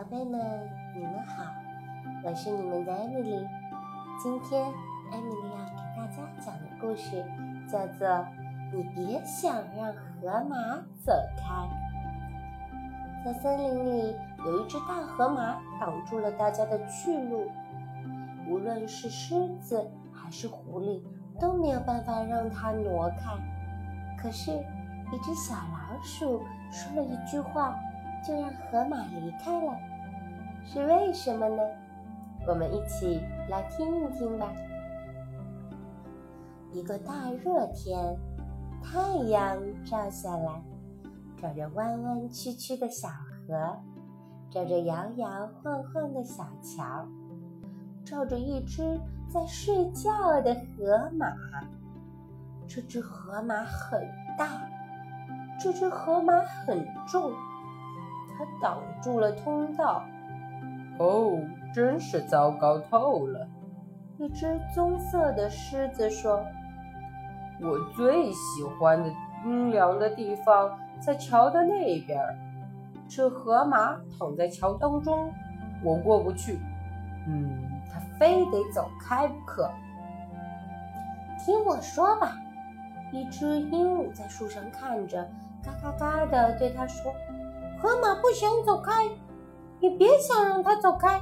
宝贝们，你们好，我是你们的艾米丽。今天艾米丽要给大家讲的故事叫做《你别想让河马走开》。在森林里有一只大河马挡住了大家的去路，无论是狮子还是狐狸都没有办法让它挪开。可是，一只小老鼠说了一句话。就让河马离开了，是为什么呢？我们一起来听一听吧。一个大热天，太阳照下来，照着弯弯曲曲的小河，照着摇摇晃晃的小桥，照着一只在睡觉的河马。这只河马很大，这只河马很重。它挡住了通道，哦，真是糟糕透了！一只棕色的狮子说：“我最喜欢的阴凉的地方在桥的那边，这河马躺在桥当中，我过不去。嗯，它非得走开不可。听我说吧。”一只鹦鹉在树上看着，嘎嘎嘎的对它说。河马不想走开，你别想让它走开。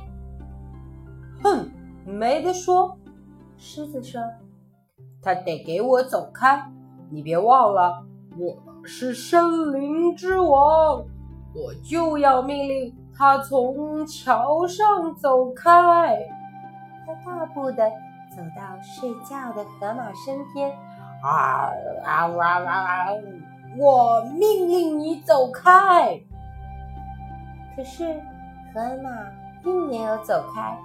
哼，没得说。狮子说：“他得给我走开。你别忘了，我是森林之王，我就要命令他从桥上走开。”他大步的走到睡觉的河马身边，啊啊啊啊！我命令你走开。可是，河马并没有走开，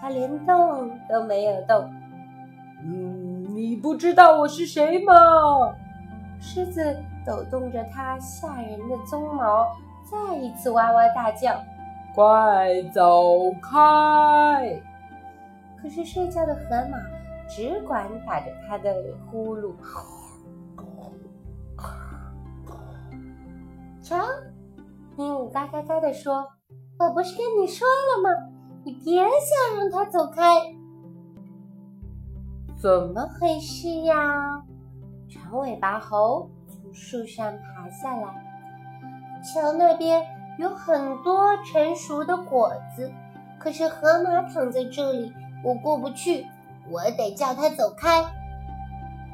它连动都没有动。嗯，你不知道我是谁吗？狮子抖动着它吓人的鬃毛，再一次哇哇大叫：“快走开！”可是睡觉的河马只管打着它的呼噜。瞧。鹦鹉嘎嘎嘎地说：“我不是跟你说了吗？你别想让它走开。”怎么回事呀？长尾巴猴从树上爬下来，桥那边有很多成熟的果子，可是河马躺在这里，我过不去，我得叫它走开。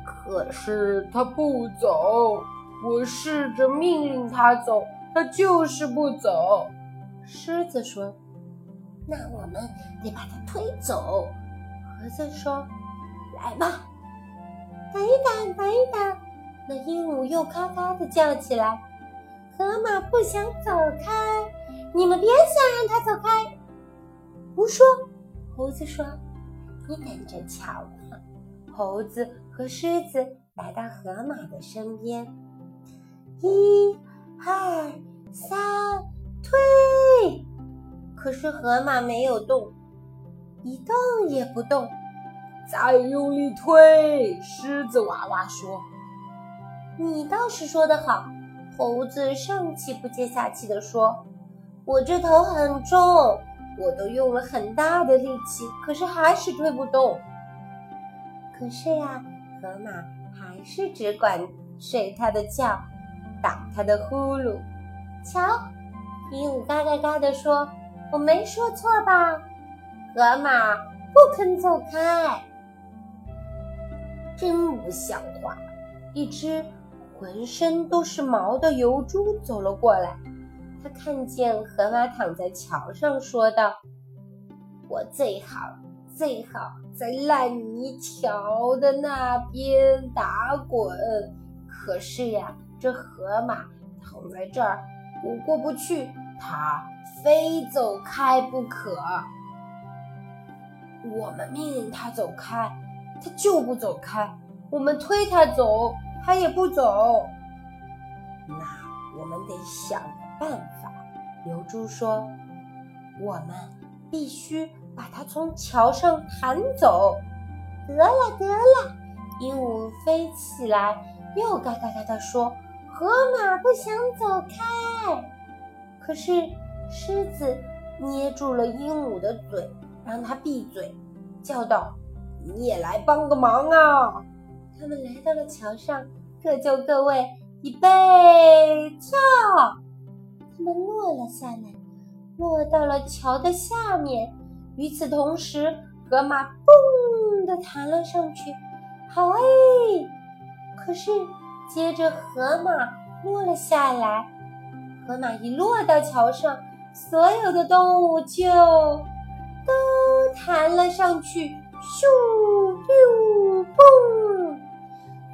可是它不走，我试着命令它走。他就是不走，狮子说：“那我们得把它推走。”猴子说：“来吧，等一等，等一等。”那鹦鹉又咔咔的叫起来：“河马不想走开，你们别想让它走开。”胡说！猴子说：“你等着瞧吧。”猴子和狮子来到河马的身边，一。二三，推！可是河马没有动，一动也不动。再用力推！狮子娃娃说：“你倒是说得好。”猴子上气不接下气地说：“我这头很重，我都用了很大的力气，可是还是推不动。”可是呀，河马还是只管睡它的觉。打他的呼噜，瞧，鹦鹉嘎嘎嘎地说：“我没说错吧？”河马不肯走开，真不像话！一只浑身都是毛的疣猪走了过来，他看见河马躺在桥上，说道：“我最好最好在烂泥桥的那边打滚，可是呀。”这河马躺在这儿，我过不去，它非走开不可。我们命令它走开，它就不走开；我们推它走，它也不走。那我们得想个办法。刘珠说：“我们必须把它从桥上弹走。”得了，得了！鹦鹉飞起来，又嘎嘎嘎地说。河马不想走开，可是狮子捏住了鹦鹉的嘴，让它闭嘴，叫道：“你也来帮个忙啊！”他们来到了桥上，各就各位，预备跳。他们落了下来，落到了桥的下面。与此同时，河马蹦的弹了上去，好哎！可是接着河马落了下来，河马一落到桥上，所有的动物就都弹了上去，咻咻蹦，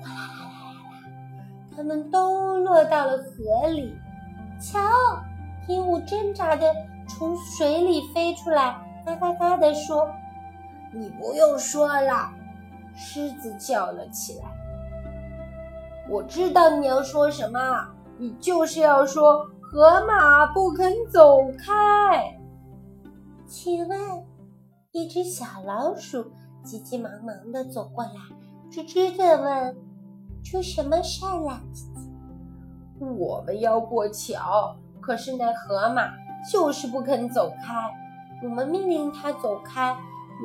哗啦啦啦啦，它们都落到了河里。瞧，鹦鹉挣扎的从水里飞出来，嘎嘎嘎地说：“你不用说了。”狮子叫了起来：“我知道你要说什么，你就是要说河马不肯走开。”请问，一只小老鼠急急忙忙地走过来，吱吱地问：“出什么事儿了？”我们要过桥，可是那河马就是不肯走开。我们命令它走开，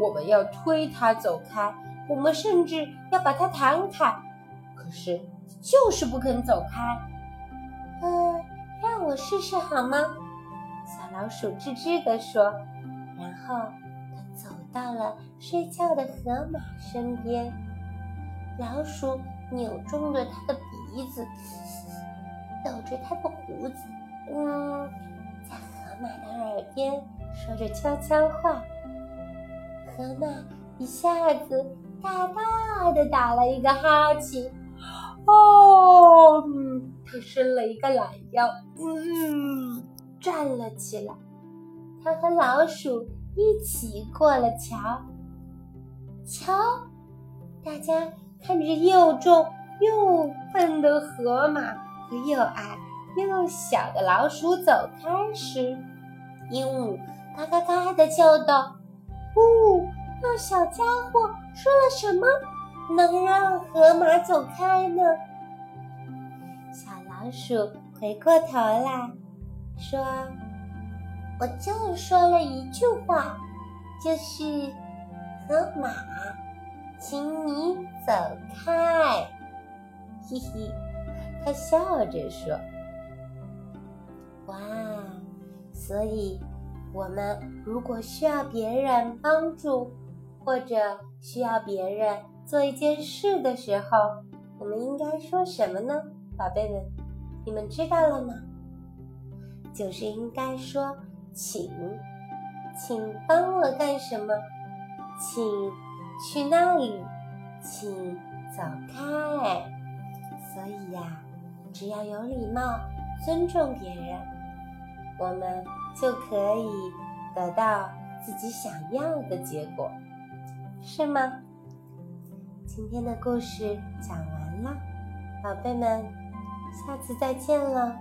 我们要推它走开，我们甚至要把它弹开，可是就是不肯走开。嗯，让我试试好吗？小老鼠吱吱地说。然后它走到了睡觉的河马身边，老鼠扭动着它的鼻子。抖着它的胡子，嗯，在河马的耳边说着悄悄话。河马一下子大大的打了一个哈欠，哦，他伸了一个懒腰，嗯，站了起来。他和老鼠一起过了桥。瞧，大家看着又重又笨的河马和。又矮又小的老鼠走开时，鹦鹉嘎嘎嘎的叫道：“呜，那小家伙说了什么，能让河马走开呢？”小老鼠回过头来说：“我就说了一句话，就是河马，请你走开。”嘿嘿。他笑着说：“哇，所以，我们如果需要别人帮助，或者需要别人做一件事的时候，我们应该说什么呢，宝贝们？你们知道了吗？就是应该说‘请’，请帮我干什么？请去那里，请走开。所以呀。”只要有礼貌、尊重别人，我们就可以得到自己想要的结果，是吗？今天的故事讲完了，宝贝们，下次再见了。